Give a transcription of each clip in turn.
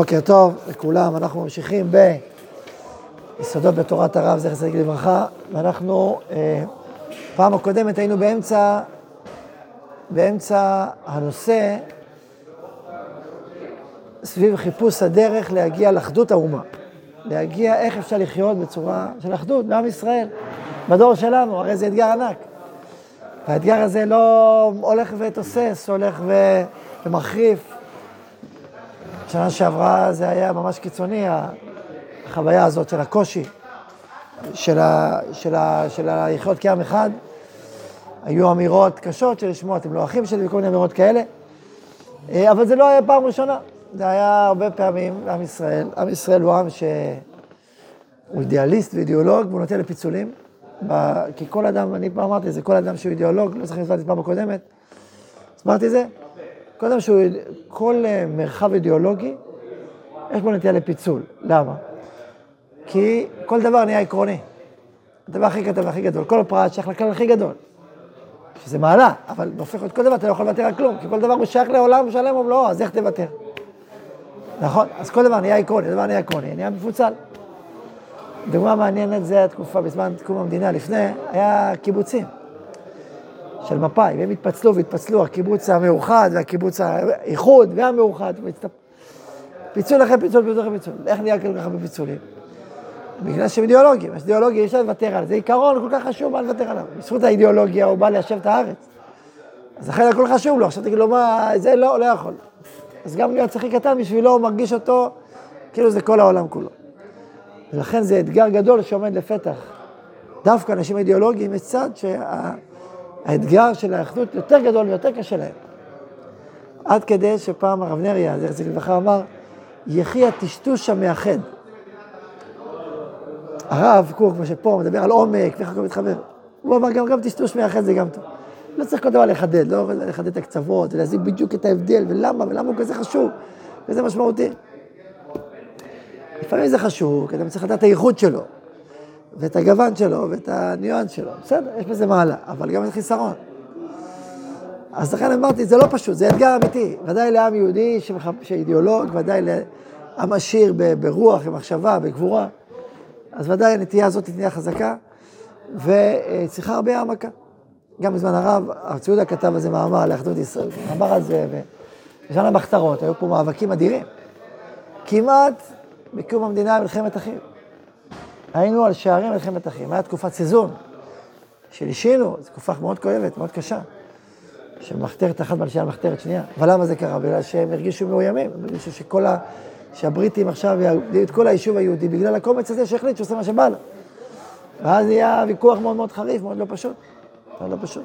בוקר טוב לכולם, אנחנו ממשיכים ביסודות בתורת הרב, זכר צדיק לברכה, ואנחנו, אה, פעם הקודמת היינו באמצע, באמצע הנושא סביב חיפוש הדרך להגיע לאחדות האומה, להגיע איך אפשר לחיות בצורה של אחדות בעם ישראל, בדור שלנו, הרי זה אתגר ענק. והאתגר הזה לא הולך ותוסס, הולך ומחריף. שנה שעברה זה היה ממש קיצוני, החוויה הזאת של הקושי, של, ה, של, ה, של לחיות כעם אחד. היו אמירות קשות של לשמוע, אתם לא אחים שלי וכל מיני אמירות כאלה, אה, אבל זה לא היה פעם ראשונה, זה היה הרבה פעמים עם ישראל. עם ישראל הוא עם שהוא אידיאליסט ואידיאולוג והוא נוטה לפיצולים. כי כל אדם, אני פעם אמרתי את זה, כל אדם שהוא אידיאולוג, לא זוכר אם הסברתי פעם הקודמת, הסברתי את זה? כל אדם שהוא, כל אה, מרחב אידיאולוגי, יש בו נטייה לפיצול. למה? כי כל דבר נהיה עקרוני. הדבר הכי קטן והכי גדול, כל פרט שייך לכלל הכי גדול. שזה מעלה, אבל הופך את כל דבר, אתה לא יכול לוותר על כלום, כי כל דבר הוא שייך לעולם שלם או לא, אז איך תוותר? נכון? אז כל דבר נהיה עקרוני, דבר נהיה עקרוני, נהיה מפוצל. דוגמה מעניינת זה התקופה, בזמן קום המדינה, לפני, היה קיבוצים של מפא"י, והם התפצלו והתפצלו, הקיבוץ המאוחד והקיבוץ האיחוד והמאוחד, פיצול אחרי פיצול, פיצול אחרי פיצול. איך נהיה כל כך הרבה פיצולים? בגלל שהם אידיאולוגים, יש אידיאולוגיה, אי אפשר לוותר על זה, עיקרון כל כך חשוב, מה לוותר עליו? בזכות האידיאולוגיה הוא בא ליישב את הארץ. אז לכן הכל חשוב לו, עכשיו תגיד לו מה, זה לא, לא יכול. אז גם להיות הכי קטן בשבילו, הוא מרגיש אותו כאילו זה כל העולם כולו. ולכן זה אתגר גדול שעומד לפתח. דווקא אנשים אידיאולוגיים יש צד שהאתגר של האחדות יותר גדול ויותר קשה להם. עד כדי שפעם הרב נריה, זכר לברכה, אמר, יחי הטשטוש המאחד. הרב קוק, כמו שפה, מדבר על עומק, ואיך הכל מתחבר. הוא אמר, גם, גם טשטוש מאחד זה גם טוב. לא צריך כל דבר לחדד, לא לחדד את הקצוות, ולהזיק בדיוק את ההבדל, ולמה, ולמה הוא כזה חשוב, וזה משמעותי. לפעמים זה חשוב, כי אתה צריך לדעת את הייחוד שלו, ואת הגוון שלו, ואת הניואנס שלו. בסדר, יש בזה מעלה, אבל גם את חיסרון. אז לכן אמרתי, זה לא פשוט, זה אתגר אמיתי. ודאי לעם יהודי שאידיאולוג, ודאי לעם עשיר ברוח, במחשבה, בגבורה. אז ודאי הנטייה הזאת היא נטייה חזקה, וצריכה הרבה העמקה. גם בזמן הרב, הרב יהודה כתב על זה מאמר לאחדות ישראל, מאמר על זה, בשנה המחתרות, היו פה מאבקים אדירים. כמעט בקום המדינה מלחמת אחים. היינו על שערי מלחמת אחים, הייתה תקופת סזון, שלישינו, זו תקופה מאוד כואבת, מאוד קשה, שמחתרת אחת מלשייה על מחתרת שנייה. אבל למה זה קרה? בגלל שהם הרגישו מאוימים, הם הרגישו שכל ה... שהבריטים עכשיו יעבדו את כל היישוב היהודי, בגלל הקומץ הזה שהחליט שעושה מה שבא לו. ואז נהיה ויכוח מאוד מאוד חריף, מאוד לא פשוט. מאוד לא פשוט.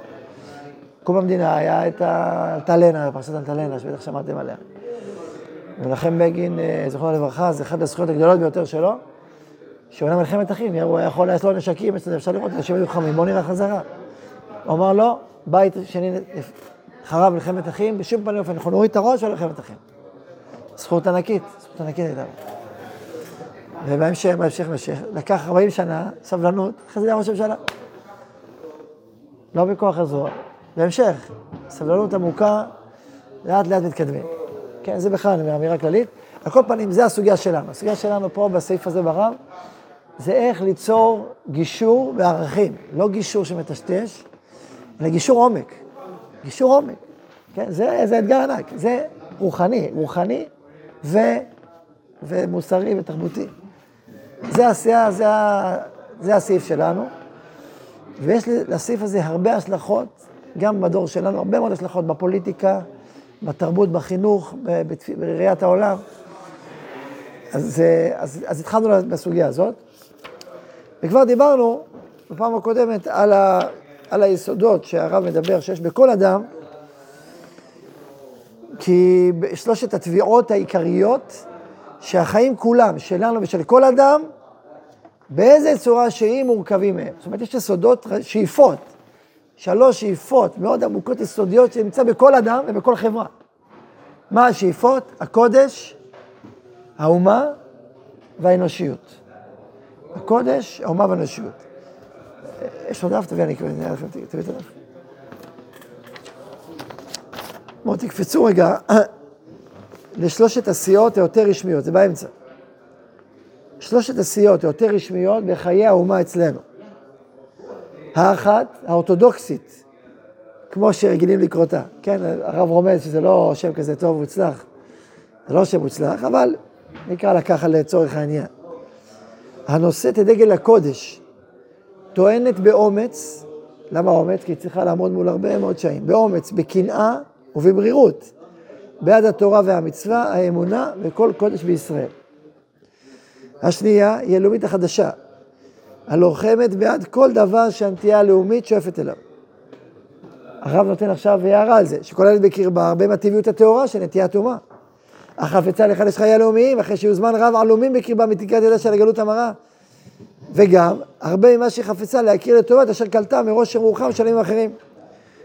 קום המדינה היה את האלטלנה, פרשת אלטלנה, שבטח שמעתם עליה. מנחם בגין, אה, זכרונו לברכה, זה אחת הזכויות הגדולות ביותר שלו, שהוא היה מלחמת אחים, הוא היה יכול לעשות לו נשקים, אפשר לראות, אנשים היו חמים, בואו נראה חזרה. הוא אמר לא, בית שני חרב מלחמת אחים, בשום פנים ואופן, אנחנו נוריד את הראש על מלחמת אחים. זכות ענקית, זכות ענקית הייתה. ובהמשך, בהמשך, בהמשך, לקח 40 שנה, סבלנות, אחרי זה היה ראש הממשלה. לא בכוח הזרוע. בהמשך, סבלנות עמוקה, לאט לאט מתקדמים. כן, זה בכלל אמירה כללית. על כל פנים, זה הסוגיה שלנו. הסוגיה שלנו פה בסעיף הזה ברב, זה איך ליצור גישור בערכים. לא גישור שמטשטש, אלא גישור עומק. גישור עומק. כן, זה, זה אתגר ענק. זה רוחני, רוחני ו, ומוסרי ותרבותי. זה, זה, זה, זה הסעיף שלנו, ויש לסעיף הזה הרבה השלכות, גם בדור שלנו, הרבה מאוד השלכות בפוליטיקה, בתרבות, בחינוך, בראיית העולם. אז, אז, אז התחלנו בסוגיה הזאת, וכבר דיברנו בפעם הקודמת על, ה, על היסודות שהרב מדבר, שיש בכל אדם, כי שלושת התביעות העיקריות, שהחיים כולם, שלנו ושל כל אדם, באיזה צורה שהיא מורכבים מהם. זאת אומרת, יש יסודות, שאיפות, שלוש שאיפות מאוד עמוקות יסודיות שנמצא בכל אדם ובכל חברה. מה השאיפות? הקודש, האומה והאנושיות. הקודש, האומה והאנושיות. יש עוד דף, תביא, אני אקרא לכם, תביא את הדף. בואו תקפצו רגע לשלושת הסיעות היותר רשמיות, זה באמצע. שלושת הסיעות היותר רשמיות בחיי האומה אצלנו. האחת, האורתודוקסית, כמו שרגילים לקרוא אותה. כן, הרב רומז שזה לא שם כזה טוב ומוצלח. זה לא שם מוצלח, אבל נקרא לה ככה לצורך העניין. הנושאת את דגל הקודש, טוענת באומץ, למה אומץ? כי היא צריכה לעמוד מול הרבה מאוד שעים. באומץ, בקנאה ובמרירות, בעד התורה והמצווה, האמונה וכל קודש בישראל. השנייה היא הלאומית החדשה, הלוחמת בעד כל דבר שהנטייה הלאומית שואפת אליו. הרב נותן עכשיו הערה על זה, שכוללת בקרבה הרבה מהטבעיות הטהורה של נטיית אומה. אך חפצה לחדש חיי הלאומיים, אחרי שהוא זמן רב עלומים בקרבה מתקרת ידה של הגלות המרה. וגם, הרבה ממה שהיא חפצה להכיר לטובת אשר קלטה מראש רוחם של ימים אחרים.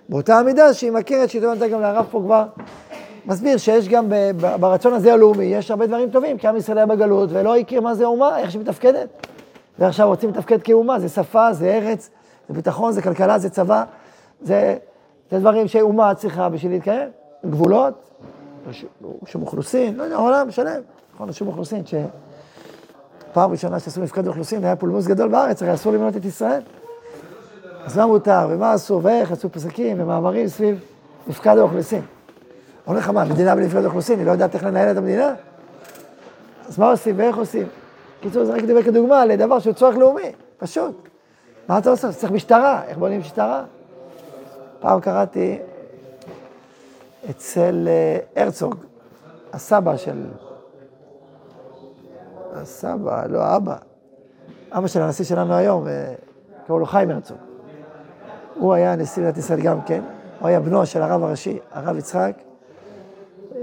באותה המידה שהיא מכרת, שהיא טוענת גם לרב פה כבר מסביר שיש גם ברצון הזה הלאומי, יש הרבה דברים טובים, כי עם ישראל היה בגלות ולא הכיר מה זה אומה, איך שהיא מתפקדת. ועכשיו רוצים לתפקד כאומה, זה שפה, זה ארץ, זה ביטחון, זה כלכלה, זה צבא, זה, זה דברים שאומה צריכה בשביל להתקיים, גבולות, שום אוכלוסין, לא יודע, עולם שלם, נכון, שום אוכלוסין, שפעם ראשונה שעשו מפקד אוכלוסין, היה פולמוס גדול בארץ, הרי אסור למנות את ישראל. אז מה מותר, ומה אסור, ואיך עשו פסקים ומאמרים סביב מפקד האוכלוסין. אומר לך מה, מדינה בלי מפקד אוכלוסין, היא לא יודעת איך לנהל את המדינה? אז מה עושים ואיך עושים? בקיצור, זה רק דבר כדוגמה לדבר שהוא צורך לאומי, פשוט. מה אתה עושה? צריך משטרה, איך בונים משטרה? פעם קראתי אצל אה, הרצוג, הסבא של... הסבא, לא, האבא. אבא של הנשיא שלנו היום, אה, קראו לו חיים הרצוג. הוא היה נשיא מדינת ישראל גם כן, הוא היה בנו של הרב הראשי, הרב יצחק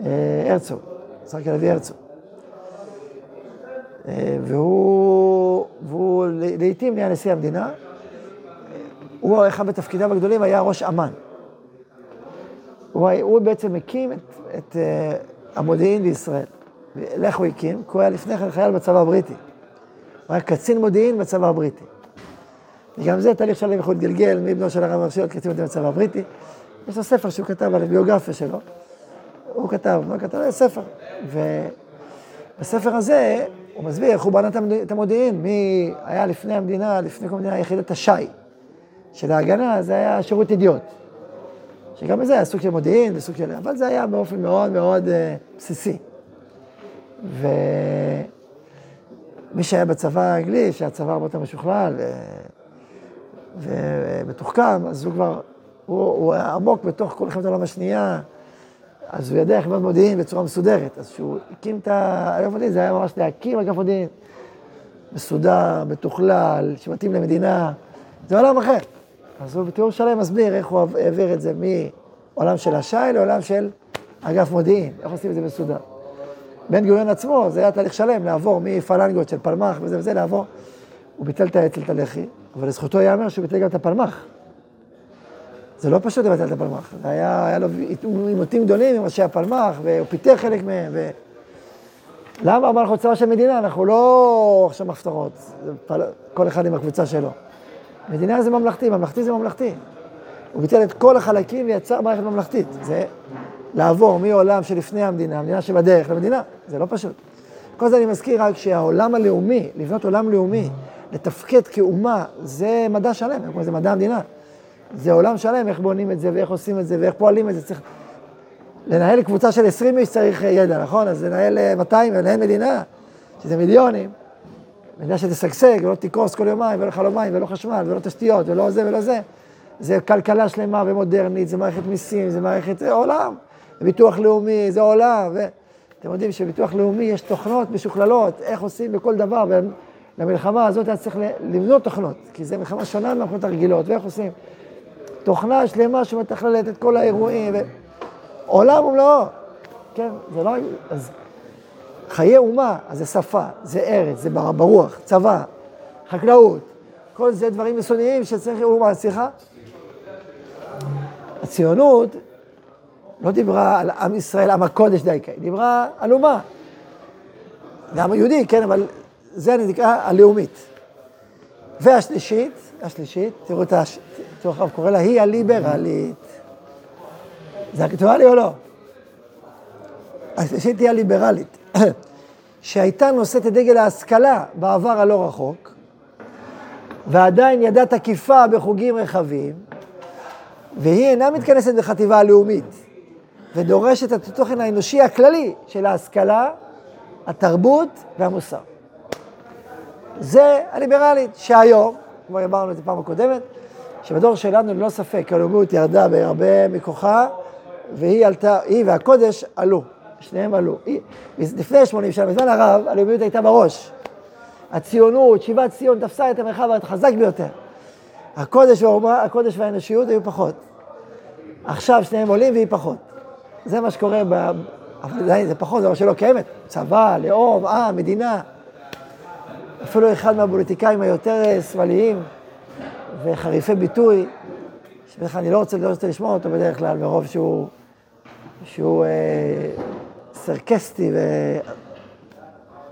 אה, הרצוג, יצחק הלוי הרצוג. והוא, והוא לעיתים נהיה נשיא המדינה. הוא, אחד בתפקידיו הגדולים היה ראש אמ"ן. הוא, הוא בעצם הקים את, את uh, המודיעין בישראל. ואיך הוא הקים? כי הוא היה לפני כן חייל בצבא הבריטי. הוא היה קצין מודיעין בצבא הבריטי. וגם זה תהליך שלם יכול להתגלגל מבנו של הרב הראשי קצין מודיעין בצבא הבריטי. יש לו ספר שהוא כתב על הביוגרפיה שלו. הוא כתב, מה כתב? היה ספר. ובספר הזה הוא מסביר איך הוא בנה את המודיעין, מי היה לפני המדינה, לפני כל המדינה, יחידת הש"י של ההגנה, זה היה שירות ידיעות. שגם בזה היה סוג של מודיעין וסוג של... אבל זה היה באופן מאוד מאוד uh, בסיסי. ומי שהיה בצבא האנגלי, שהיה צבא הרבה יותר משוכלל ו... ומתוחכם, אז הוא כבר, הוא, הוא היה עמוק בתוך כל מלחמת העולם השנייה, אז הוא ידע איך לבנות מודיעין בצורה מסודרת. אז כשהוא הקים את האגף מודיעין, זה היה ממש להקים אגף מודיעין מסודר, מתוכלל, שמתאים למדינה, זה עולם אחר. אז הוא בתיאור שלם מסביר איך הוא העביר את זה מעולם של השי לעולם של אגף מודיעין, איך עושים את זה מסודר. בן גוריון עצמו, זה היה תהליך שלם, לעבור מפלנגות של פלמ"ח וזה וזה, לעבור. הוא ביטל את האצ"ל, את הלח"י, אבל לזכותו ייאמר שהוא ביטל גם את הפלמ"ח. זה לא פשוט לבטל את הפלמ"ח, זה היה, היה לו עימותים גדולים עם ראשי הפלמ"ח, והוא פיתח חלק מהם, ו... למה? אמר אנחנו צבא של מדינה, אנחנו לא עכשיו הפטרות, כל אחד עם הקבוצה שלו. מדינה זה ממלכתי, ממלכתי זה ממלכתי. הוא ביטל את כל החלקים ויצר מערכת ממלכתית. זה לעבור מעולם שלפני המדינה, המדינה שבדרך למדינה, זה לא פשוט. כל זה אני מזכיר רק שהעולם הלאומי, לבנות עולם לאומי, לתפקד כאומה, זה מדע שלם, זה מדע המדינה. זה עולם שלם, איך בונים את זה, ואיך עושים את זה, ואיך פועלים את זה. צריך... לנהל קבוצה של 20 איש צריך ידע, נכון? אז לנהל 200, לנהל מדינה, שזה מיליונים, מדינה שתשגשג ולא תקרוס כל יומיים, ולא חלום מים, ולא חשמל, ולא תשתיות, ולא זה ולא זה. זה כלכלה שלמה ומודרנית, זה מערכת מיסים, זה מערכת, זה עולם. זה ביטוח לאומי, זה עולם. ואתם יודעים שבביטוח לאומי יש תוכנות משוכללות, איך עושים בכל דבר. ולמלחמה הזאת היה צריך לבנות תוכנות, כי זו מלחמה שונה מהמלחמות הרגילות, ואיך עושים. תוכנה שלמה שמתכללת את כל האירועים, ו... עולם ומלואו. כן, זה לא... אז חיי אומה, אז זה שפה, זה ארץ, זה ברוח, צבא, חקלאות, כל זה דברים יסודיים שצריך אומה, סליחה? הציונות לא דיברה על עם ישראל, עם הקודש דייקה, היא דיברה על אומה. זה עם היהודי, כן, אבל זה נקרא הלאומית. והשלישית, השלישית, תראו את ה... תראו איך קורא לה, היא הליברלית. זה אקטואלי או לא? שהיא תהיה ליברלית, שהייתה נושאת את דגל ההשכלה בעבר הלא רחוק, ועדיין ידה תקיפה בחוגים רחבים, והיא אינה מתכנסת בחטיבה הלאומית, ודורשת את התוכן האנושי הכללי של ההשכלה, התרבות והמוסר. זה הליברלית, שהיום, כמו אמרנו את זה פעם הקודמת, שבדור שלנו ללא ספק הלאומיות ירדה בהרבה מכוחה, והיא עלתה, היא והקודש עלו, שניהם עלו. לפני 80 שנה, בזמן הרב, הלאומיות הייתה בראש. הציונות, שיבת ציון תפסה את המרחב החזק ביותר. הקודש, והאומה, הקודש והאנושיות היו פחות. עכשיו שניהם עולים והיא פחות. זה מה שקורה, ב... אבל זה פחות, זה מה שלא קיימת. צבא, לאום, עם, מדינה. אפילו אחד מהפוליטיקאים היותר אה, שמאליים וחריפי ביטוי, שבדרך כלל אני לא רוצה, לא רוצה לשמוע אותו בדרך כלל, מרוב שהוא, שהוא אה, סרקסטי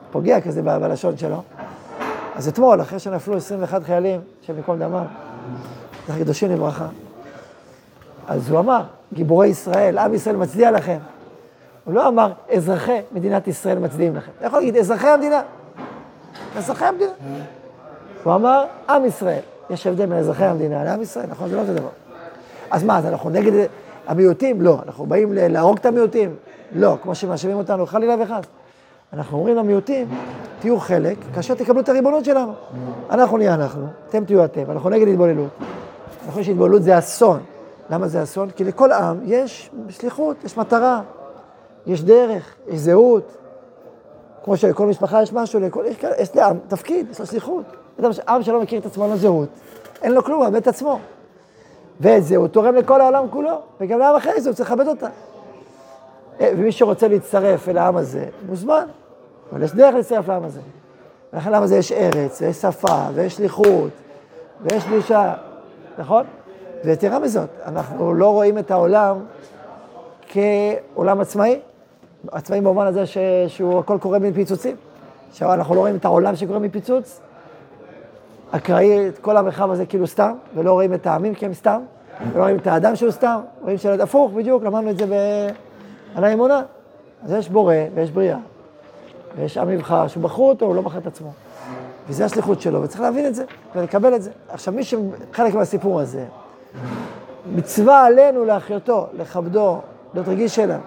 ופוגע כזה בלשון שלו. אז אתמול, אחרי שנפלו 21 חיילים, השם ייקום דמם, זכר קדושים לברכה, אז הוא אמר, גיבורי ישראל, עם ישראל מצדיע לכם. הוא לא אמר, אזרחי מדינת ישראל מצדיעים לכם. אתה יכול להגיד, אזרחי המדינה. אזרחי המדינה. הוא אמר, עם ישראל. יש הבדל בין אזרחי המדינה לעם ישראל, נכון? זה לא אותו דבר. אז מה, אז אנחנו נגד המיעוטים? לא. אנחנו באים להרוג את המיעוטים? לא. כמו שמאשימים אותנו, חלילה וחס. אנחנו אומרים למיעוטים, תהיו חלק, כאשר תקבלו את הריבונות שלנו. אנחנו נהיה אנחנו, אתם תהיו אתם, אנחנו נגד התבוללות. אנחנו חושבים שהתבוללות זה אסון. למה זה אסון? כי לכל עם יש שליחות, יש מטרה, יש דרך, יש זהות. כמו שלכל משפחה יש משהו, לכל, יש, יש לעם תפקיד, יש לו שליחות. עם שלא מכיר את עצמו, לו זהות, אין לו כלום, מאבד את עצמו. ואת זה הוא תורם לכל העולם כולו, וגם לעם אחרי זה הוא צריך לכבד אותה. ומי שרוצה להצטרף אל העם הזה, מוזמן, אבל יש דרך להצטרף לעם הזה. ולכן לעם הזה יש ארץ, ויש שפה, ויש שליחות, ויש קדושה, נכון? ויתרה מזאת, אנחנו לא רואים את העולם כעולם עצמאי, עצמאי במובן הזה ש... שהוא הכל קורה מפיצוצים. עכשיו אנחנו לא רואים את העולם שקורה מפיצוץ, אקראי את כל המרחב הזה כאילו סתם, ולא רואים את העמים כי הם סתם, ולא רואים את האדם שהוא סתם, רואים שלד הפוך בדיוק, למדנו את זה ב... על האמונה. אז יש בורא ויש בריאה, ויש עם נבחר שבחרו אותו, הוא לא בחר את עצמו. וזו השליחות שלו, וצריך להבין את זה ולקבל את זה. עכשיו, מי שחלק מהסיפור הזה, מצווה עלינו להחיותו, לכבדו, להיות רגיש אליו.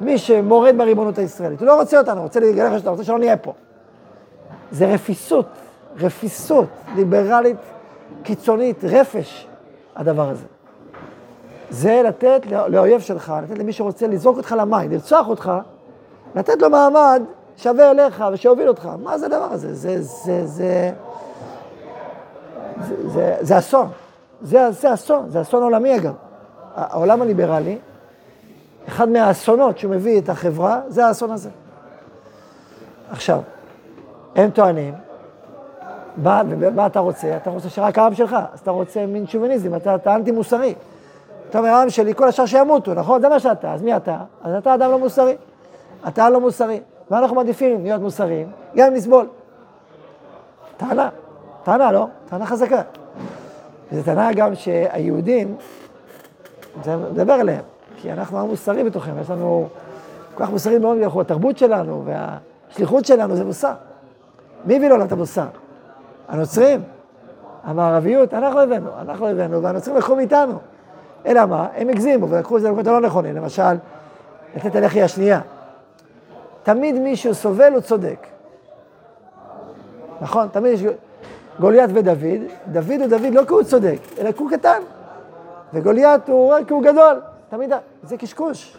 מי שמורד בריבונות הישראלית, הוא לא רוצה אותנו, רוצה להתגלח אותנו, הוא רוצה שלא נהיה פה. זה רפיסות, רפיסות ליברלית קיצונית, רפש, הדבר הזה. זה לתת לאויב שלך, לתת למי שרוצה לזרוק אותך למים, לרצוח אותך, לתת לו מעמד שווה אליך ושיוביל אותך. מה זה הדבר הזה? זה, זה, זה, זה, זה, זה אסון. זה, זה אסון, זה אסון עולמי אגב. העולם הליברלי, אחד מהאסונות שהוא מביא את החברה, זה האסון הזה. עכשיו, הם טוענים, מה, מה אתה רוצה? אתה רוצה שרק העם שלך, אז אתה רוצה מין שוביניזם, אתה, אתה אנטי מוסרי. אתה אומר, העם שלי, כל השאר שימותו, נכון? זה מה שאתה, אז מי אתה? אז אתה אדם לא מוסרי. אתה לא מוסרי. ואנחנו מעדיפים להיות מוסריים, גם אם נסבול. טענה, טענה, לא? טענה חזקה. וזו טענה גם שהיהודים, זה מדבר עליהם, כי אנחנו עם מוסרי בתוכנו, יש לנו כל כך מוסרי מאוד, אנחנו התרבות שלנו והשליחות שלנו זה מוסר. מי הביא לעולם את המוסר? הנוצרים, המערביות, אנחנו הבאנו, אנחנו הבאנו, והנוצרים לקחו מאיתנו. אלא מה? הם הגזימו ולקחו את זה למקומות הלא נכונים. למשל, לתת הלחי השנייה. תמיד מישהו סובל הוא צודק. נכון? תמיד יש... גוליית ודוד, דוד הוא דוד לא כי הוא צודק, אלא כי הוא קטן. וגוליית הוא רק כי הוא גדול. תמיד, זה קשקוש.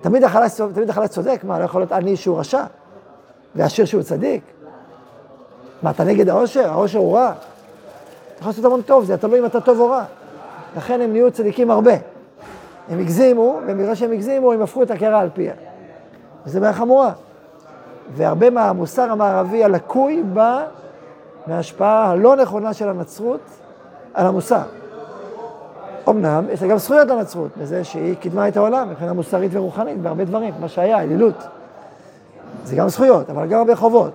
תמיד החלש, תמיד החלש צודק, מה, לא יכול להיות עני שהוא רשע? ועשיר שהוא צדיק? מה, אתה נגד העושר? העושר הוא רע. אתה יכול לעשות המון טוב, זה תלוי אם אתה טוב או רע. לכן הם נהיו צדיקים הרבה. הם הגזימו, ובגלל שהם הגזימו, הם הפכו את הקערה על פיה. וזו בעיה חמורה. והרבה מהמוסר המערבי הלקוי בא מההשפעה הלא נכונה של הנצרות על המוסר. אמנם, יש לה גם זכויות לנצרות, בזה שהיא קידמה את העולם מבחינה מוסרית ורוחנית, בהרבה דברים, מה שהיה, אלילות. זה גם זכויות, אבל גם הרבה חובות.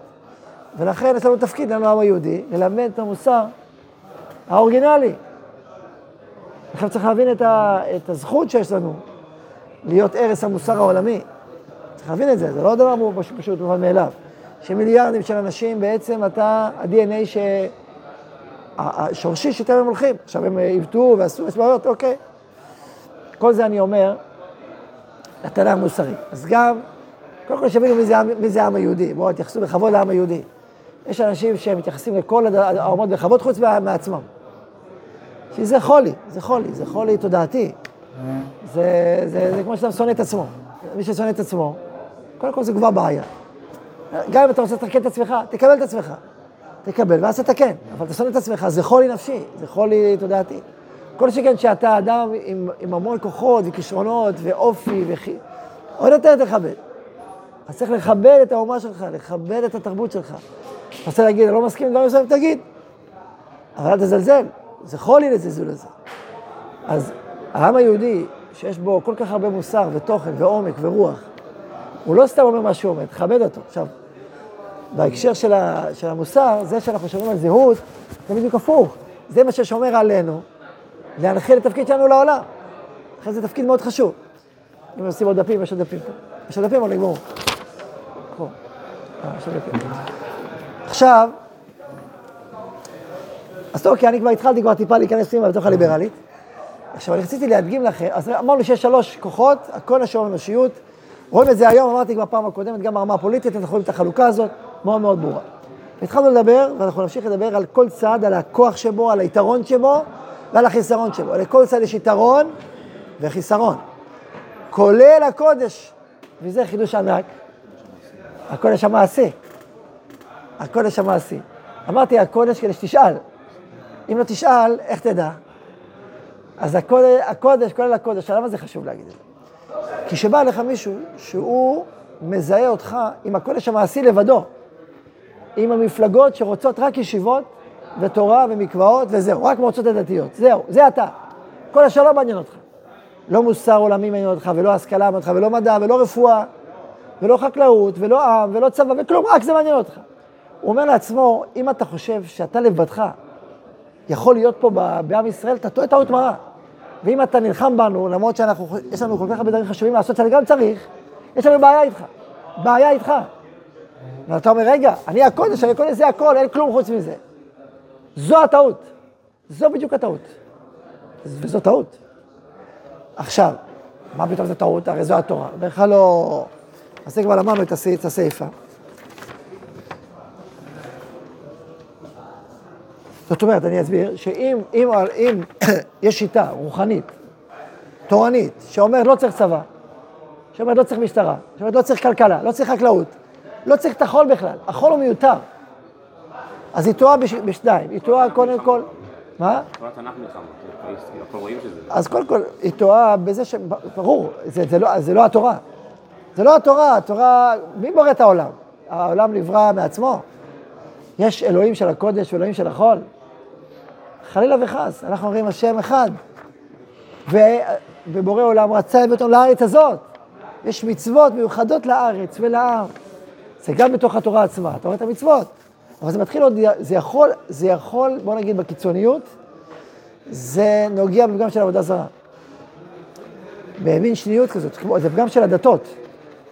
ולכן יש לנו תפקיד, לנו העם היהודי, ללמד את המוסר האורגינלי. עכשיו צריך להבין את, ה, את הזכות שיש לנו להיות ערש המוסר העולמי. צריך להבין את זה, זה לא דבר פשוט, פשוט מובן מאליו. שמיליארדים של אנשים, בעצם אתה, ה-DNA ש... השורשי שאתם הם הולכים. עכשיו הם עיוותו ועשו הסברות, אוקיי. כל זה אני אומר, לתנא המוסרי. אז גם, קודם כל שיבינו מי זה, מי זה העם היהודי. בואו, תייחסו בכבוד לעם היהודי. יש אנשים שמתייחסים לכל האומות בכבוד חוץ מעצמם. שזה חולי, זה חולי, זה חולי תודעתי. זה, זה, זה כמו שאתה שונא את עצמו. מי ששונא את עצמו, קודם כל זה כבר בעיה. גם אם אתה רוצה לתקן את עצמך, תקבל את עצמך. תקבל ואז תתקן. אבל אתה שונא את עצמך, זה חולי נפשי, זה חולי תודעתי. כל שכן שאתה אדם עם, עם המון כוחות וכישרונות ואופי וכי... עוד יותר תכבד. אז צריך לכבד את האומה שלך, לכבד את התרבות שלך. אתה רוצה להגיד, אני לא מסכים עם דברים מסוימים, תגיד. אבל אל תזלזל, זה חולי לזלזול הזה. אז העם היהודי, שיש בו כל כך הרבה מוסר ותוכן ועומק ורוח, הוא לא סתם אומר מה שהוא אומר, תכבד אותו. עכשיו, בהקשר של, ה, של המוסר, זה שאנחנו שומרים על זהות, זה בדיוק הפוך. זה מה ששומר עלינו, להנחיל את התפקיד שלנו לעולם. לכן זה תפקיד מאוד חשוב. אם עושים עוד דפים, יש עוד דפים פה. יש עוד דפים או נגמור? אה, עכשיו, אז אוקיי, אני כבר התחלתי כבר טיפה להיכנס פנימה בתוך הליברלית. עכשיו, אני רציתי להדגים לכם, אז אמרנו שיש שלוש כוחות, הכל נשום אנושיות. רואים את זה היום, אמרתי כבר פעם הקודמת, גם ברמה הפוליטית, אנחנו רואים את החלוקה הזאת, מאוד מאוד ברורה. התחלנו לדבר, ואנחנו נמשיך לדבר על כל צד, על הכוח שבו, על היתרון שבו ועל החיסרון שבו. לכל צד יש יתרון וחיסרון, כולל הקודש, וזה חידוש ענק, הקודש המעשי. הקודש המעשי. אמרתי הקודש כדי שתשאל. אם לא תשאל, איך תדע? אז הקודש, הקודש כולל הקודש, למה זה חשוב להגיד את זה? כי כשבא אליך מישהו שהוא מזהה אותך עם הקודש המעשי לבדו, עם המפלגות שרוצות רק ישיבות ותורה ומקוואות וזהו, רק מועצות הדתיות, זהו, זה אתה. כל השאר לא מעניין אותך. לא מוסר עולמי מעניין אותך, ולא השכלה מעניין אותך, ולא מדע, ולא רפואה, ולא חקלאות, ולא עם, ולא צבא, וכלום, רק זה מעניין אותך. הוא אומר לעצמו, אם אתה חושב שאתה לבדך יכול להיות פה בעם ישראל, אתה טועה טעות מרה. ואם אתה נלחם בנו, למרות שיש לנו כל כך הרבה דברים חשובים לעשות, שאני גם צריך, יש לנו בעיה איתך. בעיה איתך. ואתה אומר, רגע, אני הקודש, אני הקודש זה הכל, אין כלום חוץ מזה. זו הטעות. זו בדיוק הטעות. וזו טעות. עכשיו, מה פתאום זה טעות? הרי זו התורה. בכלל לא... אז זה כבר למדנו את הסיפה. זאת אומרת, אני אסביר, שאם אם, אם יש שיטה רוחנית, תורנית, שאומרת לא צריך צבא, שאומרת לא צריך משטרה, שאומרת לא צריך כלכלה, לא צריך חקלאות, לא צריך את החול בכלל, החול הוא מיותר. אז היא טועה בש, בשניים, היא טועה קודם כל, מה? אז קודם כל, היא טועה בזה ש... ברור, זה, זה, לא, זה לא התורה. זה לא התורה, התורה, מי בורא את העולם? העולם נברא מעצמו. יש אלוהים של הקודש ואלוהים של החול. חלילה וחס, אנחנו אומרים השם אחד. ובורא עולם רצה להביא אותנו לארץ הזאת. יש מצוות מיוחדות לארץ ולעם. זה גם בתוך התורה עצמה, אתה רואה את המצוות. אבל זה מתחיל עוד, זה יכול, זה יכול, בוא נגיד בקיצוניות, זה נוגע בפגם של עבודה זרה. במין שניות כזאת, כמו, זה פגם של הדתות,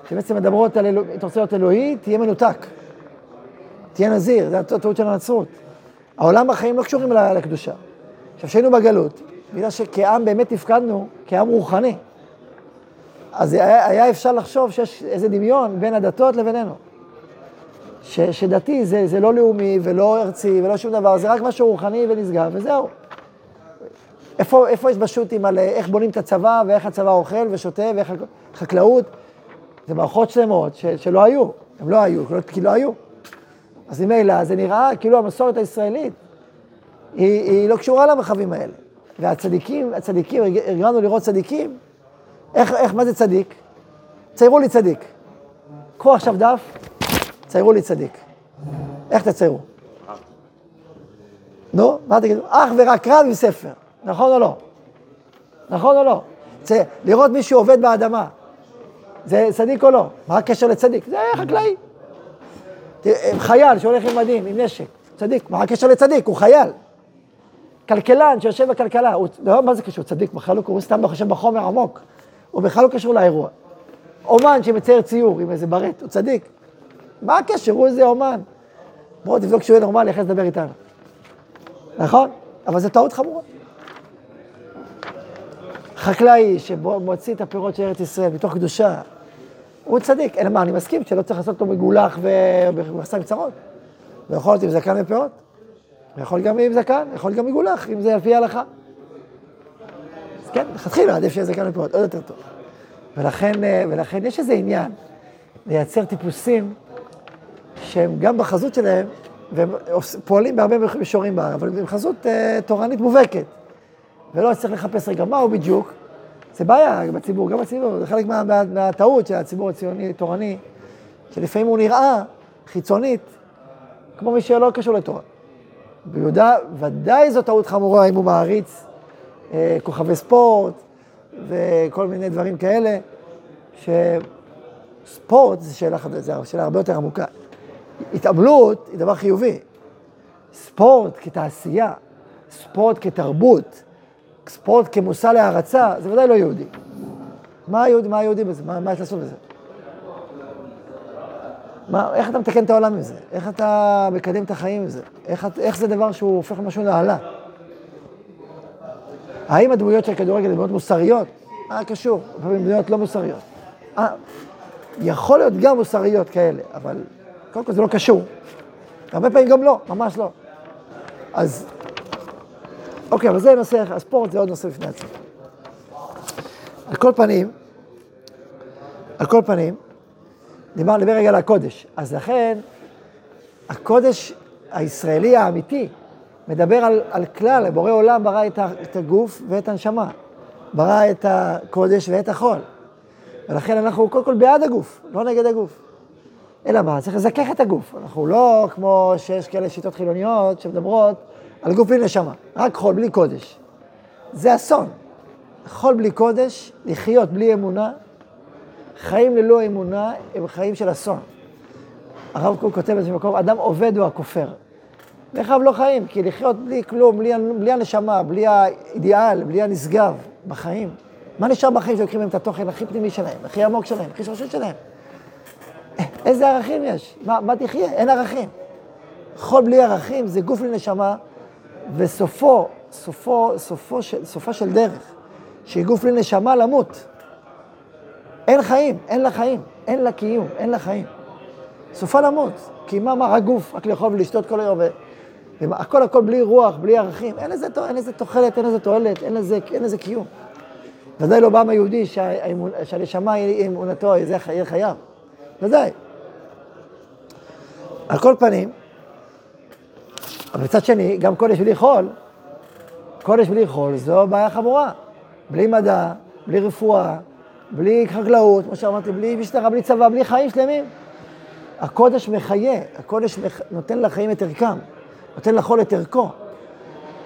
שבעצם מדברות על, אלוהים, אתה רוצה להיות אלוהי, תהיה מנותק. תהיה נזיר, זה הטעות של הנצרות. העולם בחיים לא קשורים לקדושה. עכשיו, כשהיינו בגלות, בגלל שכעם באמת הפקדנו, כעם רוחני, אז היה, היה אפשר לחשוב שיש איזה דמיון בין הדתות לבינינו. ש, שדתי זה, זה לא לאומי ולא ארצי ולא שום דבר, זה רק משהו רוחני ונשגב, וזהו. איפה, איפה יש בשו"תים על איך בונים את הצבא ואיך הצבא אוכל ושותה ואיך חקלאות? זה מערכות שלמות ש, שלא היו, הם לא היו, כי לא היו. אז ממילא זה נראה כאילו המסורת הישראלית היא, היא לא קשורה למרחבים האלה. והצדיקים, הצדיקים, הרגלנו לראות צדיקים, איך, איך, מה זה צדיק? ציירו לי צדיק. קחו עכשיו דף, ציירו לי צדיק. איך תציירו? נו, מה תגידו? אך ורק רב עם ספר, נכון או לא? נכון או לא? צי, לראות מישהו עובד באדמה, זה צדיק או לא? מה הקשר לצדיק? זה חקלאי. חייל שהולך עם מדים, עם נשק, צדיק, מה הקשר לצדיק? הוא חייל. כלכלן שיושב בכלכלה, הוא, לא, מה זה קשור? צדיק, בכלל לא קוראים סתם חושב בחומר עמוק. הוא בכלל לא קשור לאירוע. אומן שמצייר ציור עם איזה ברט, הוא צדיק. מה הקשר? הוא איזה אומן. בואו תבדוק שהוא יהיה נורמלי, אחרי זה תדבר איתנו. נכון? אבל זו טעות חמורה. חקלאי שמוציא את הפירות של ארץ ישראל מתוך קדושה, הוא צדיק. אלא מה, אני מסכים שלא צריך לעשות אותו מגולח ובמכסיים קצרות. הוא יכול להיות עם זקן ופירות. הוא יכול גם עם זקן, יכול גם מגולח, אם זה על פי ההלכה. אז כן, לכתחילה עדיף שיהיה זקן ופירות, עוד יותר טוב. ולכן, אה, ולכן יש איזה עניין לייצר טיפוסים שהם גם בחזות שלהם, והם פועלים בהרבה מישורים אבל עם חזות uh, תורנית מובהקת. ולא צריך לחפש רגע מהו בדיוק. זה בעיה בציבור, גם בציבור, זה חלק מה, מה, מהטעות של הציבור הציוני, תורני, שלפעמים הוא נראה חיצונית, כמו מי שלא קשור לתורה. ביהודה ודאי זו טעות חמורה אם הוא מעריץ אה, כוכבי ספורט וכל מיני דברים כאלה, שספורט זה שאלה, זו שאלה הרבה יותר עמוקה. התעמלות היא דבר חיובי. ספורט כתעשייה, ספורט כתרבות, ספורט כמושא להערצה, זה ודאי לא יהודי. מה היהודי, מה היהודי בזה? מה, מה יש לעשות בזה? מה, איך אתה מתקן את העולם עם זה? איך אתה מקדם את החיים עם זה? איך, איך זה דבר שהוא הופך למשהו נעלה? האם הדמויות של כדורגל הן דמויות מוסריות? מה קשור? לפעמים דמויות לא מוסריות. אה, יכול להיות גם מוסריות כאלה, אבל קודם כל זה לא קשור. הרבה פעמים גם לא, ממש לא. אז, אוקיי, אבל זה נושא, הספורט זה עוד נושא בפני עצמו. על כל פנים, על כל פנים, דיבר, נדבר רגע על הקודש. אז לכן, הקודש הישראלי האמיתי מדבר על, על כלל, בורא עולם ברא את, את הגוף ואת הנשמה. ברא את הקודש ואת החול. ולכן אנחנו קודם כל בעד הגוף, לא נגד הגוף. אלא מה? צריך לזכך את הגוף. אנחנו לא כמו שיש כאלה שיטות חילוניות שמדברות על גוף בלי נשמה, רק חול בלי קודש. זה אסון. חול בלי קודש, לחיות בלי אמונה, חיים ללא אמונה הם חיים של אסון. הרב קוק כותב באיזשהו מקום, אדם עובד הוא הכופר. וחייב לא חיים, כי לחיות בלי כלום, בלי, בלי הנשמה, בלי האידיאל, בלי הנשגב בחיים. מה נשאר בחיים שלוקחים להם את התוכן הכי פנימי שלהם, הכי עמוק שלהם, הכי שרשות שלהם? איזה ערכים יש? מה, מה תחיה? אין ערכים. חול בלי ערכים זה גוף בלי נשמה, וסופו, סופו, סופו של, סופה של דרך, שהיא גוף בלי נשמה למות. אין חיים, אין לה חיים, אין לה קיום, אין לה חיים. סופה למות, כי מה, מה, רק גוף, רק לאכול ולשתות כל היום, והכל הכל בלי רוח, בלי ערכים, אין לזה, אין לזה תוחלת, אין לזה תועלת, אין לזה, אין לזה קיום. ודאי לא בעם היהודי שהנשמה היא אמונתו, זה יהיה חייב. ודאי. על כל פנים, אבל מצד שני, גם קודש בלי חול, קודש בלי חול זו בעיה חמורה. בלי מדע, בלי רפואה, בלי חקלאות, כמו שאמרתי, בלי משטרה, בלי צבא, בלי חיים שלמים. הקודש מחיה, הקודש מח... נותן לחיים את ערכם, נותן לחול את ערכו.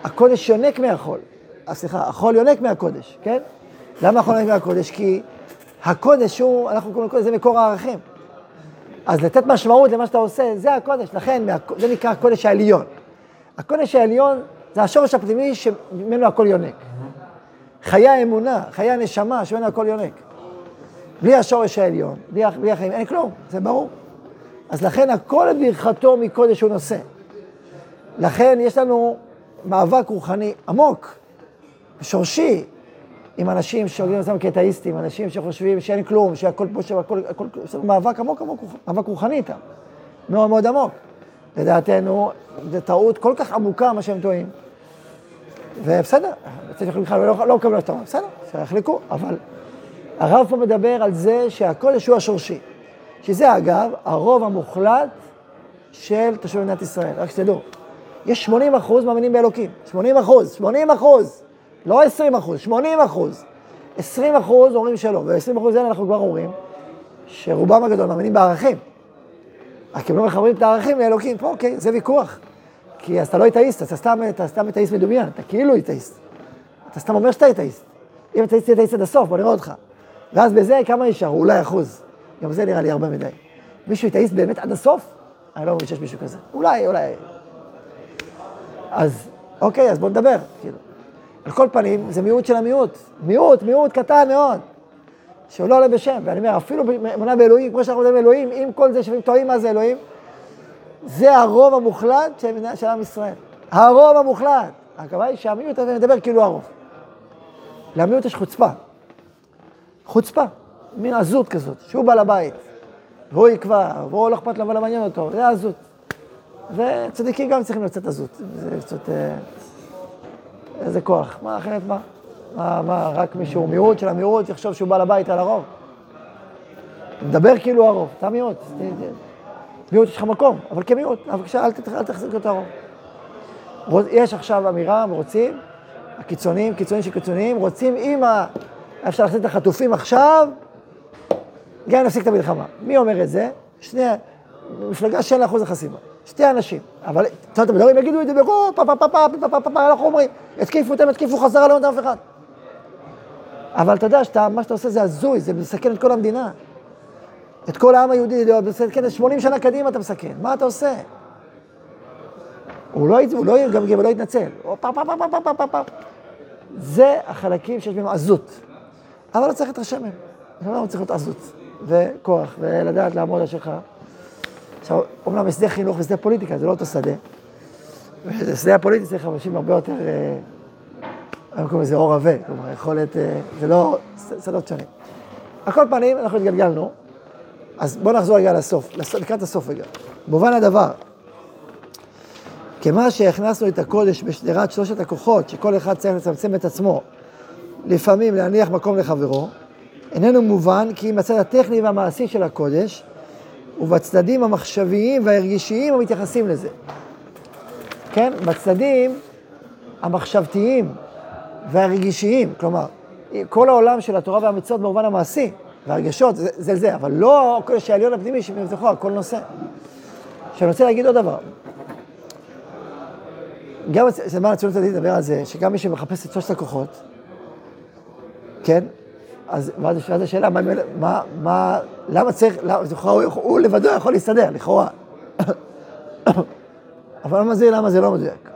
הקודש יונק מהחול, אה, סליחה, החול יונק מהקודש, כן? למה החול יונק מהקודש? כי הקודש הוא, אנחנו קוראים לקודש, זה מקור הערכים. אז לתת משמעות למה שאתה עושה, זה הקודש, לכן זה נקרא הקודש העליון. הקודש העליון זה השורש הפנימי שממנו הכל יונק. חיי האמונה, חיי הנשמה, שממנו הכל יונק. בלי השורש העליון, בלי, בלי החיים, אין כלום, זה ברור. אז לכן הכל ברכתו מקודש הוא נושא. לכן יש לנו מאבק רוחני עמוק, שורשי, עם אנשים שאומרים אותם כאתאיסטים, אנשים שחושבים שאין כלום, שהכל פה, שהכל, הכל, מאבק עמוק עמוק, מאבק רוחני איתם, מאוד מאוד עמוק. לדעתנו, זו טעות כל כך עמוקה מה שהם טועים. ובסדר, לא, לא מקבל אותם, בסדר, שיחלקו, אבל הרב פה מדבר על זה שהקודש הוא השורשי. שזה אגב הרוב המוחלט של תושבי מדינת ישראל, רק שתדעו. יש 80 אחוז מאמינים באלוקים, 80 אחוז, 80 אחוז, לא 20 אחוז, 80 אחוז. 20 אחוז אומרים שלא, ו-20 אחוז האלה אנחנו כבר אומרים שרובם הגדול מאמינים בערכים. רק הם לא מחברים את הערכים לאלוקים, פה אוקיי, זה ויכוח. כי אז אתה לא אתאיסט, אתה סתם, אתה סתם אתאיסט מדומיין, אתה כאילו אתאיסט. אתה סתם אומר שאתה אתאיסט. אם אתה אתאיסט, אתאיסט עד הסוף, בוא נראה אותך. ואז בזה כמה נשארו? אולי אחוז. גם זה נראה לי הרבה מדי. מישהו יתאיסט באמת עד הסוף? אני לא מבין שיש מישהו כזה. אולי, אולי. אז, אוקיי, אז בוא נדבר. כאילו. על כל פנים, זה מיעוט של המיעוט. מיעוט, מיעוט קטן מאוד. שהוא לא עולה בשם, ואני אומר, אפילו אמונה באלוהים, כמו שאנחנו מדברים אלוהים, עם כל זה שהם טועים מה זה אלוהים, זה הרוב המוחלט של, עם ישראל. הרוב המוחלט. הכוונה היא שהמיעוט הזה מדבר כאילו הרוב. למיעוט יש חוצפה. חוצפה, מין עזות כזאת, שהוא בעל הבית, והוא יקבע, והוא לא אכפת לו ולא מעניין אותו, זה עזות. וצדיקים גם צריכים לצאת עזות, זה קצת... אה, איזה כוח, מה אחרת מה? מה, מה, רק מישהו מיעוט של המיעוט יחשוב שהוא בעל הבית על הרוב? מדבר כאילו הרוב, אתה מיעוט. מיעוט יש לך מקום, אבל כמיעוט, בבקשה אל, אל תחזיק את הרוב. יש עכשיו אמירה, הם רוצים, הקיצוניים, קיצוניים של קיצוניים, רוצים עם ה... אפשר להחזיק את החטופים עכשיו, גם נפסיק את המלחמה. מי אומר את זה? שני, מפלגה שאין לה אחוז החסימה. שתי אנשים. אבל, אתה יודע, הם יגידו את זה בכל, פה, פה, פה, פה, פה, פה, פה, פה, אנחנו אומרים, התקיפו אותם, התקיפו חזרה, לא יודעים אף אחד. אבל אתה יודע מה שאתה עושה זה הזוי, זה מסכן את כל המדינה. את כל העם היהודי, מסכן, 80 שנה קדימה אתה מסכן, מה אתה עושה? הוא לא, הוא לא יגמגם, הוא לא יתנצל. זה החלקים שיש בהם עזות. אבל לא צריך להתרשם מהם. לא צריך להיות עזות, וכוח, ולדעת לעמוד על שלך. עכשיו, אומנם בשדה חינוך ושדה פוליטיקה, זה לא אותו שדה. בשדה הפוליטי צריך אנשים הרבה יותר, אה, היום קוראים לזה אור עבה, כלומר, יכולת, אה, זה לא שדות שונים. על כל פנים, אנחנו התגלגלנו, אז בואו נחזור רגע לסוף, לקראת הסוף רגע. במובן הדבר, כמה שהכנסנו את הקודש בשדרת שלושת הכוחות, שכל אחד צריך לצמצם את עצמו, לפעמים להניח מקום לחברו, איננו מובן כי אם הצד הטכני והמעשי של הקודש, ובצדדים המחשביים והרגישיים המתייחסים לזה. כן? בצדדים המחשבתיים והרגישיים, כלומר, כל העולם של התורה והמצוות במובן המעשי, והרגשות, זה זה, זה אבל לא כל העליון הפנימי שמבטחו על כל נושא. עכשיו אני רוצה להגיד עוד דבר. גם זמן הציונות הדתית לדבר על זה, שגם מי שמחפש את שלושת הכוחות, כן? אז ואז השאלה, מה, מה, מה, למה צריך, למה, הוא, הוא לבדו יכול להסתדר, לכאורה. אבל למה זה, למה זה לא מדויק?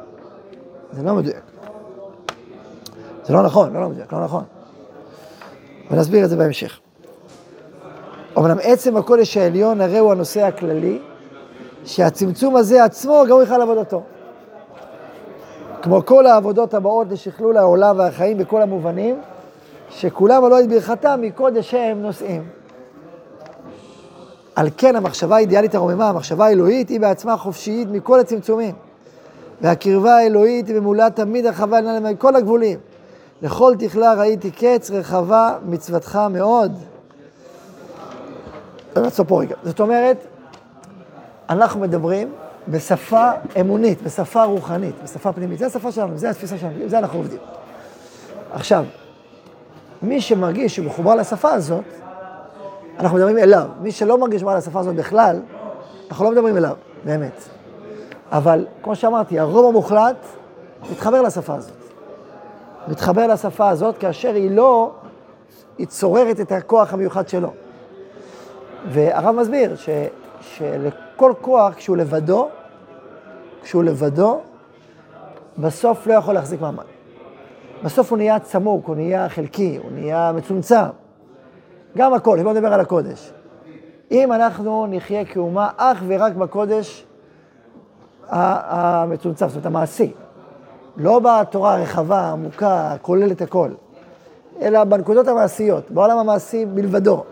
זה לא מדויק. זה לא נכון, לא, לא מדויק, לא נכון. ונסביר את זה בהמשך. אמנם עצם הקודש העליון הרי הוא הנושא הכללי, שהצמצום הזה עצמו גם הוא יוכל עבודתו. כמו כל העבודות הבאות לשכלול העולם והחיים בכל המובנים, שכולם עלו את ברכתם מקודש הם נושאים. על כן המחשבה האידיאלית הרוממה, המחשבה האלוהית, היא בעצמה חופשית מכל הצמצומים. והקרבה האלוהית היא ממולאה תמיד רחבה עליה מכל הגבולים. לכל תכלה ראיתי קץ רחבה מצוותך מאוד. נעצור פה רגע. זאת אומרת, אנחנו מדברים בשפה אמונית, בשפה רוחנית, בשפה פנימית. זו השפה שלנו, זו התפיסה שלנו, עם זה אנחנו עובדים. עכשיו, מי שמרגיש שהוא מחובר לשפה הזאת, אנחנו מדברים אליו. מי שלא מרגיש מחובר לשפה הזאת בכלל, אנחנו לא מדברים אליו, באמת. אבל כמו שאמרתי, הרוב המוחלט מתחבר לשפה הזאת. מתחבר לשפה הזאת כאשר היא לא, היא צוררת את הכוח המיוחד שלו. והרב מסביר ש, שלכל כוח, כשהוא לבדו, כשהוא לבדו, בסוף לא יכול להחזיק מעמד. בסוף הוא נהיה צמוק, הוא נהיה חלקי, הוא נהיה מצומצם. גם הכל, בואו נדבר על הקודש. אם אנחנו נחיה כאומה אך ורק בקודש המצומצם, זאת אומרת המעשי, לא בתורה הרחבה, העמוקה, הכוללת הכל, אלא בנקודות המעשיות, בעולם המעשי בלבדו.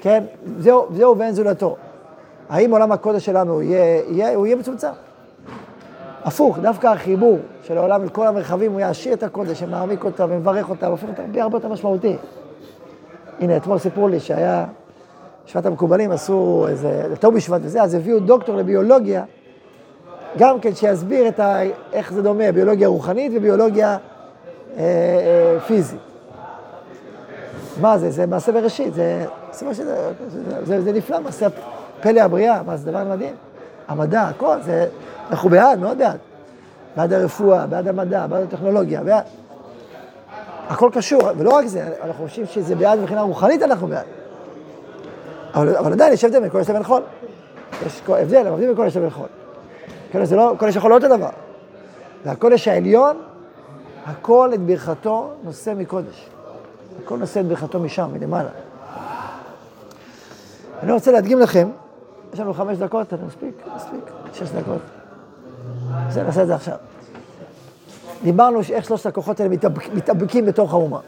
כן? זהו, זהו ואין זולתו. האם עולם הקודש שלנו יהיה, יהיה, הוא יהיה מצומצם? הפוך, דווקא החיבור של העולם אל כל המרחבים, הוא יעשיר את הקודש, שמעמיק אותה ומברך אותה, והופך אותה הרבה הרבה יותר משמעותי. הנה, אתמול סיפרו לי שהיה, שבט המקובלים עשו איזה, לטוב בשבט וזה, אז הביאו דוקטור לביולוגיה, גם כן שיסביר את ה, איך זה דומה, ביולוגיה רוחנית וביולוגיה אה, אה, פיזית. מה זה? זה מעשה בראשית, זה, זה, זה, זה, זה נפלא, מעשה פלא הבריאה, מה זה דבר מדהים. המדע, הכל, זה, אנחנו בעד, מאוד בעד. בעד הרפואה, בעד המדע, בעד הטכנולוגיה, בעד... הכל קשור, ולא רק זה, אנחנו חושבים שזה בעד מבחינה רוחנית, אנחנו בעד. אבל, אבל עדיין יש הבדל בין קודש לבין חול. יש הבדל, הם עובדים בין קודש לבין חול. קודש זה לא, קודש יכול לא אותו דבר. והקודש העליון, הכל את ברכתו נושא מקודש. הכל נושא את ברכתו משם, מלמעלה. אני רוצה להדגים לכם, יש לנו חמש דקות, אני מספיק? מספיק, שש דקות. בסדר, נעשה את זה עכשיו. דיברנו איך שלושת הכוחות האלה מתאבק, מתאבקים בתוך האומה.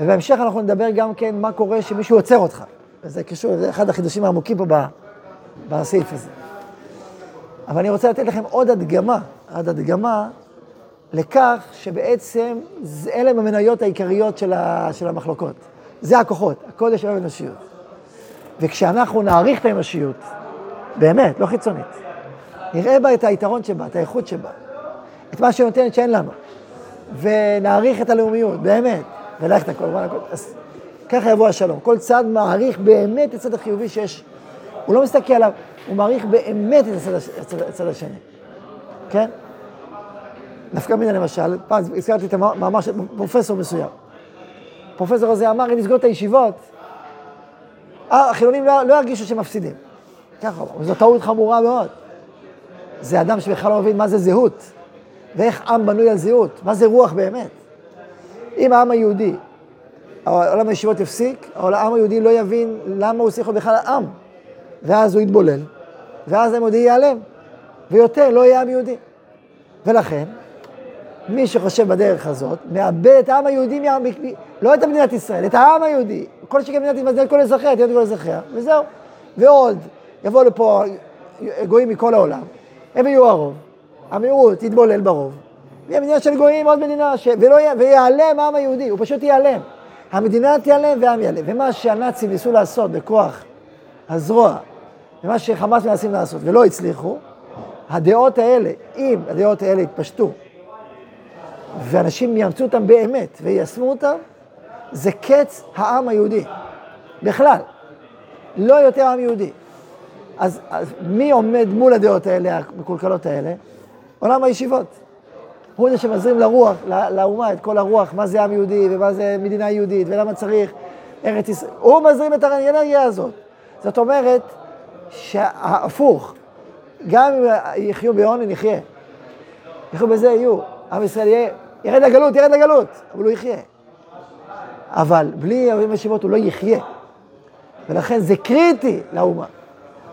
ובהמשך אנחנו נדבר גם כן מה קורה שמישהו עוצר אותך. וזה קשור, זה אחד החידושים העמוקים פה בסעיף הזה. אבל אני רוצה לתת לכם עוד הדגמה, עוד הדגמה לכך שבעצם אלה הם המניות העיקריות של, ה, של המחלוקות. זה הכוחות, הקודש של האנושיות. וכשאנחנו נעריך את האנושיות, באמת, לא חיצונית, נראה בה את היתרון שבה, את האיכות שבה, את מה שנותנת שאין לנו, ונעריך את הלאומיות, באמת, ולכת הכל, אז ככה יבוא השלום. כל צד מעריך באמת את הצד החיובי שיש, הוא לא מסתכל עליו, הוא מעריך באמת את הצד, הצד, הצד השני, כן? נפקא מינה למשל, פעם הזכרתי את המאמר של פרופסור מסוים. הפרופסור הזה אמר, אם נסגור את הישיבות, אה, החילונים לא, לא ירגישו שהם מפסידים. ככה הוא אמר, וזו טעות חמורה מאוד. זה אדם שבכלל לא מבין מה זה זהות, ואיך עם בנוי על זהות, מה זה רוח באמת. אם העם היהודי, עולם הישיבות יפסיק, העם היהודי לא יבין למה הוא צריך להיות בכלל עם, ואז הוא יתבולל, ואז העם היהודי ייעלם, ויותר לא יהיה עם יהודי. ולכן, מי שחושב בדרך הזאת, מאבד את העם היהודי, מה... לא את מדינת ישראל, את העם היהודי. כל שכן מדינת ישראל, כל אזרחיה, תהיה כל אזרחיה, וזהו. ועוד, יבואו לפה גויים מכל העולם, הם יהיו הרוב, המיעוט יתבולל ברוב, יהיה מדינה של גויים, עוד מדינה, ש... ולא. ויעלם העם היהודי, הוא פשוט ייעלם. המדינה תיעלם והעם ייעלם. ומה שהנאצים ניסו לעשות בכוח הזרוע, ומה שחמאס מנסים לעשות ולא הצליחו, הדעות האלה, אם הדעות האלה יתפשטו ואנשים יאמצו אותם באמת ויישמו אותם, זה קץ העם היהודי. בכלל. לא יותר עם יהודי. אז, אז מי עומד מול הדעות האלה, המקולקלות האלה? עולם הישיבות. הוא זה שמזרים לרוח, לאומה, את כל הרוח, מה זה עם יהודי ומה זה מדינה יהודית ולמה צריך ארץ ישראל. הוא מזרים את האנרגיה הזאת. זאת אומרת שהפוך, גם אם יחיו בעוני, נחיה. יחיו בזה, יהיו. עם ישראל יהיה ירד לגלות, ירד לגלות, אבל הוא יחיה. אבל בלי ערים ישיבות הוא לא יחיה. ולכן זה קריטי לאומה.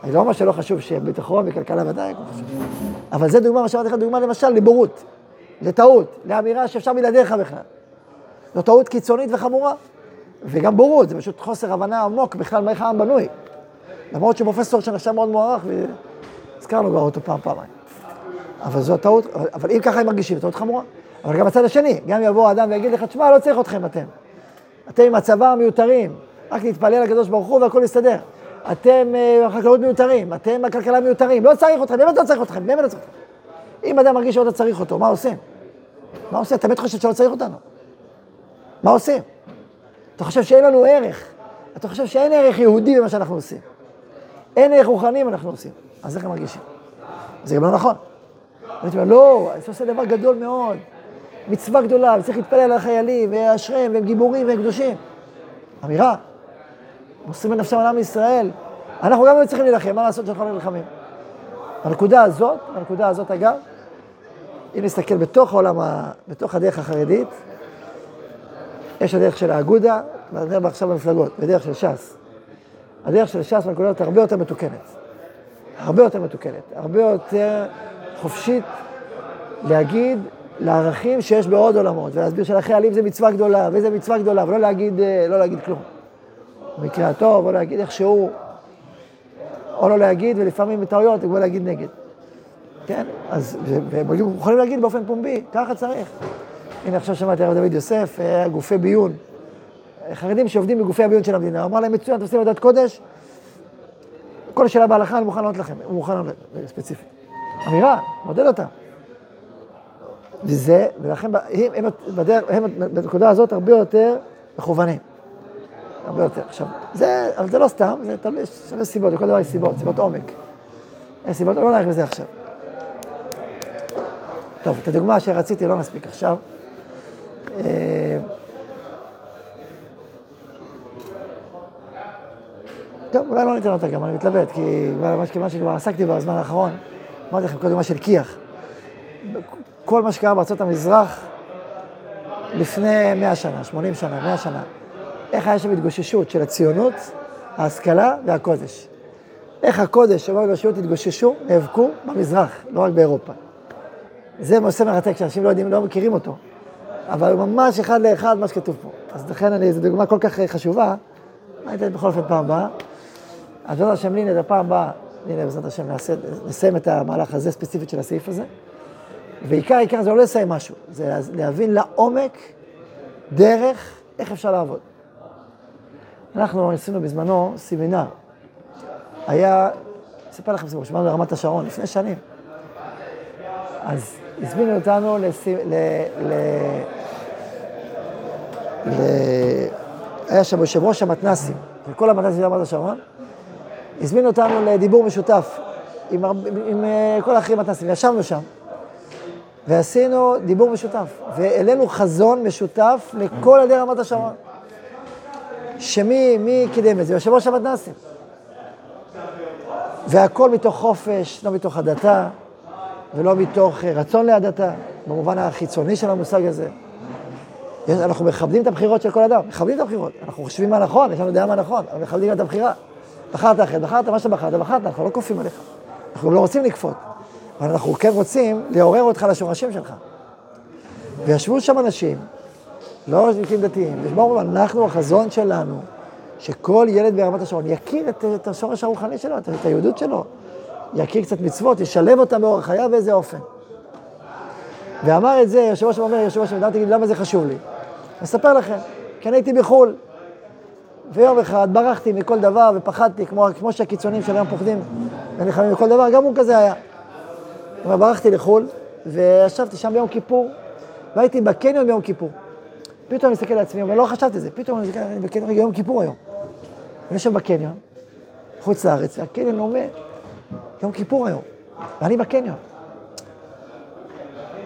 אני לא אומר שלא חשוב שיהיה ביטחון וכלכלה ודאי, לא אבל זה דוגמה, מה שאמרתי לך, דוגמה למשל לבורות, לטעות, לאמירה שאפשר בלעדיך בכלל. זו טעות קיצונית וחמורה. וגם בורות, זה פשוט חוסר הבנה עמוק בכלל מאיך העם בנוי. למרות שפרופסור שנחשב מאוד מוערך, והזכרנו כבר אותו פעם, פעמיים. אבל זו טעות, אבל אם ככה הם מרגישים, טעות חמורה. אבל גם בצד השני, גם יבוא אדם ויגיד לך, תשמע, לא צריך אתכם אתם. אתם עם הצבא מיותרים, רק להתפלל לקדוש ברוך הוא והכל יסתדר. אתם החקלאות אה, מיותרים, אתם הכלכלה מיותרים, לא צריך אתכם, באמת לא צריך אתכם, באמת לא צריך אתכם. אם אדם מרגיש שלא צריך אותו, מה עושים? מה עושים? אתה באמת חושב שלא צריך אותנו. מה עושים? אתה חושב שאין לנו ערך. אתה חושב שאין ערך יהודי במה שאנחנו עושים. אין ערך רוחני במה שאנחנו עושים. אז איך הם מרגישים? זה גם לא נכון. ואתה אומר, לא, אני עושה דבר גדול מאוד. מצווה גדולה, וצריך להתפלל על החיילים, ואשריהם, והם גיבורים והם קדושים. אמירה, מוסרים את נפשם על עם ישראל. אנחנו גם צריכים להילחם, מה לעשות שאנחנו לא נלחמים? בנקודה הזאת, בנקודה הזאת אגב, אם נסתכל בתוך העולם, בתוך הדרך החרדית, יש הדרך של האגודה, ואני עכשיו במפלגות, בדרך של ש"ס. הדרך של ש"ס בנקודות הרבה יותר מתוקנת. הרבה יותר מתוקנת, הרבה יותר חופשית להגיד לערכים שיש בעוד עולמות, ולהסביר שלאחרי עלים זה מצווה גדולה, ואיזה מצווה גדולה, ולא להגיד, אה, לא להגיד כלום. במקרה הטוב, או להגיד איכשהו, או לא להגיד, ולפעמים בטעויות, כמו להגיד נגד. כן? אז, והם יכולים להגיד באופן פומבי, ככה צריך. הנה עכשיו שמעתי הרב דוד יוסף, היה גופי ביון. חרדים שעובדים בגופי הביון של המדינה, הוא אמר להם, מצוין, אתם עושים עבודת קודש, כל שאלה בהלכה אני מוכן לענות לכם, הוא מוכן לענות ספציפית. אמירה, מודד אותה. וזה, ולכן הם, הם, בדרך, הם בנקודה הזאת הרבה יותר מכוונים. הרבה יותר. עכשיו, זה, אבל זה לא סתם, זה תלוי, יש שני סיבות, לכל דבר יש סיבות, סיבות עומק. יש סיבות, לא נלך לזה עכשיו. טוב, את הדוגמה שרציתי לא נספיק עכשיו. טוב, אולי לא ניתן אותה גם, אני מתלבט, כי כיוון שכבר עסקתי בזמן האחרון, אמרתי לכם קודם מה של כיח. כל מה שקרה בארצות המזרח לפני 100 שנה, 80 שנה, 100 שנה, איך היה שם התגוששות של הציונות, ההשכלה והקודש. איך הקודש, שבו האנושיות התגוששו, נאבקו במזרח, לא רק באירופה. זה נושא מרתק שאנשים לא יודעים, לא מכירים אותו, אבל הוא ממש אחד לאחד מה שכתוב פה. אז לכן אני, זו דוגמה כל כך חשובה, אני אתן בכל אופן פעם הבאה. אז בעזרת השם לינה, הפעם הבאה, לינה בעזרת השם נסיים את המהלך הזה ספציפית של הסעיף הזה. ועיקר העיקר זה לא לסיים משהו, זה להבין לעומק דרך איך אפשר לעבוד. אנחנו עשינו בזמנו סמינר. היה, אספר לכם סיפור, שמענו ברמת השרון לפני שנים. אז הזמינו אותנו לס... ל... ל... ל... היה שם יושב ראש המתנסים, וכל המתנסים של רמת השרון, הזמינו אותנו לדיבור משותף עם, עם, עם אה, כל האחרים מתנסים, ישבנו שם. ועשינו דיבור משותף, והעלינו חזון משותף לכל ילדי רמת השרון. שמי, מי קידם את זה? יושב ראש המתנ"סים. והכל מתוך חופש, לא מתוך הדתה, ולא מתוך אה, רצון להדתה, במובן החיצוני של המושג הזה. אנחנו מכבדים את הבחירות של כל אדם, מכבדים את הבחירות. אנחנו חושבים מה נכון, יש לנו דעה מה נכון, אבל מכבדים את הבחירה. בחרת אחרת, בחרת מה שבחרת, בחרת, אנחנו לא כופים עליך. אנחנו לא רוצים לכפות. אבל אנחנו כן רוצים לעורר אותך לשורשים שלך. וישבו שם אנשים, לא שליטים דתיים, ושבו אנחנו, החזון שלנו, שכל ילד ברמת השרון יכיר את, את השורש הרוחני שלו, את, את היהודות שלו, יכיר קצת מצוות, ישלב אותם באורח חייו באיזה אופן. ואמר את זה, יושב ראש אומר, יושב ראש המדינה, תגיד, למה זה חשוב לי? אני אספר לכם, כי אני הייתי בחו"ל, ויום אחד ברחתי מכל דבר ופחדתי, כמו, כמו שהקיצונים של היום פוחדים ונלחמים מכל דבר, גם הוא כזה היה. אומר, ברחתי לחו"ל, וישבתי שם ביום כיפור, והייתי בקניון ביום כיפור. פתאום אני מסתכל על עצמי, אבל לא חשבתי על זה, פתאום אני מסתכל, אני בקניון, רגע, יום כיפור היום. אני יושב בקניון, חוץ לארץ, והקניון עומד, יום כיפור היום, ואני בקניון.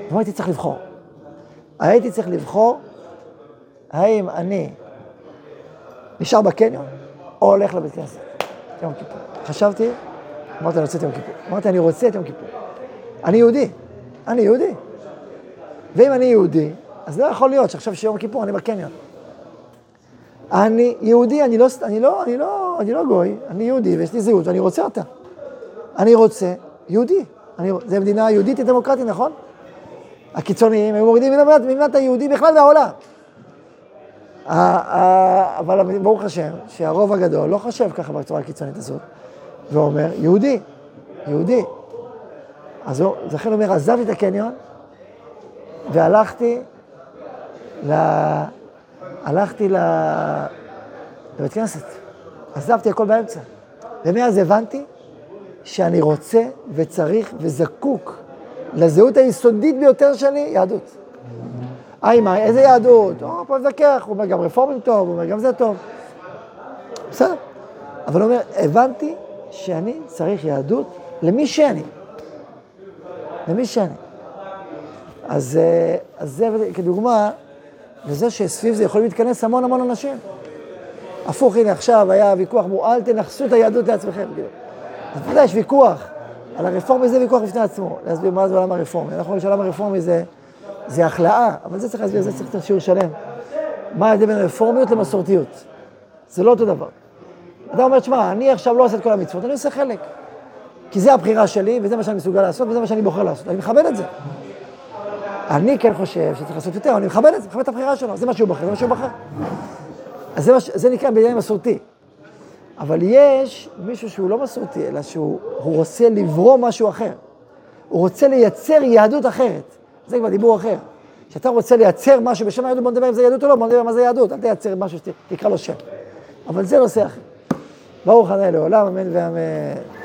ומה הייתי צריך לבחור? הייתי צריך לבחור האם אני נשאר בקניון או הולך לבית כנסת, יום כיפור. חשבתי, אמרתי, אני רוצה את יום כיפור. אמרתי, אני רוצה את יום כיפור. אני יהודי, אני יהודי. ואם אני יהודי, אז לא יכול להיות שעכשיו שיום כיפור אני בקניון. אני יהודי, אני לא, אני לא, אני לא, אני לא גוי, אני יהודי ויש לי זהות ואני רוצה אותה. אני רוצה יהודי. אני, זה מדינה יהודית ודמוקרטית, נכון? הקיצוניים, הם מורידים מדינת היהודי בכלל מהעולם. אבל ברוך השם, שהרוב הגדול לא חושב ככה בצורה הקיצונית הזאת, ואומר, יהודי, יהודי. אז הוא, לכן אומר, עזבתי את הקניון והלכתי ל... הלכתי ל... לבית כנסת. עזבתי הכל באמצע. ומאז הבנתי שאני רוצה וצריך וזקוק לזהות היסודית ביותר שלי, יהדות. היי, מה, איזה יהדות? או, פה נתווכח, הוא אומר, גם רפורמים טוב, הוא אומר, גם זה טוב. בסדר. אבל הוא אומר, הבנתי שאני צריך יהדות למי שאני. למי שאני. אז, אה, זה כדוגמה לזה שסביב זה יכולים להתכנס המון המון אנשים. הפוך, הנה עכשיו היה ויכוח, אמרו, אל תנכסו את היהדות לעצמכם. אז אתה יודע, יש ויכוח. על הרפורמי זה ויכוח בפני עצמו, להסביר מה זה עולם הרפורמי. אנחנו רואים שעולם הרפורמי זה, זה החלאה, אבל זה צריך להסביר, זה צריך שיעור שלם. מה ההבדל בין רפורמיות למסורתיות? זה לא אותו דבר. אתה אומר, תשמע, אני עכשיו לא עושה את כל המצוות, אני עושה חלק. כי זה הבחירה שלי, וזה מה שאני מסוגל לעשות, וזה מה שאני בוחר לעשות. אני מכבד את זה. אני כן חושב שצריך לעשות יותר, אני מכבד את זה, מכבד את הבחירה שלו, זה מה שהוא בוחר, זה מה שהוא בוחר. אז זה, מש, זה נקרא בעניין מסורתי. אבל יש מישהו שהוא לא מסורתי, אלא שהוא רוצה לברוא משהו אחר. הוא רוצה לייצר יהדות אחרת. זה כבר דיבור אחר. כשאתה רוצה לייצר משהו בשם היהדות, בוא נדבר אם זה יהדות או לא, בוא נדבר מה זה יהדות. אל תייצר משהו שתקרא לו שם. אבל זה נושא אחר. ברוך ה' לעולם, אמן ואמן.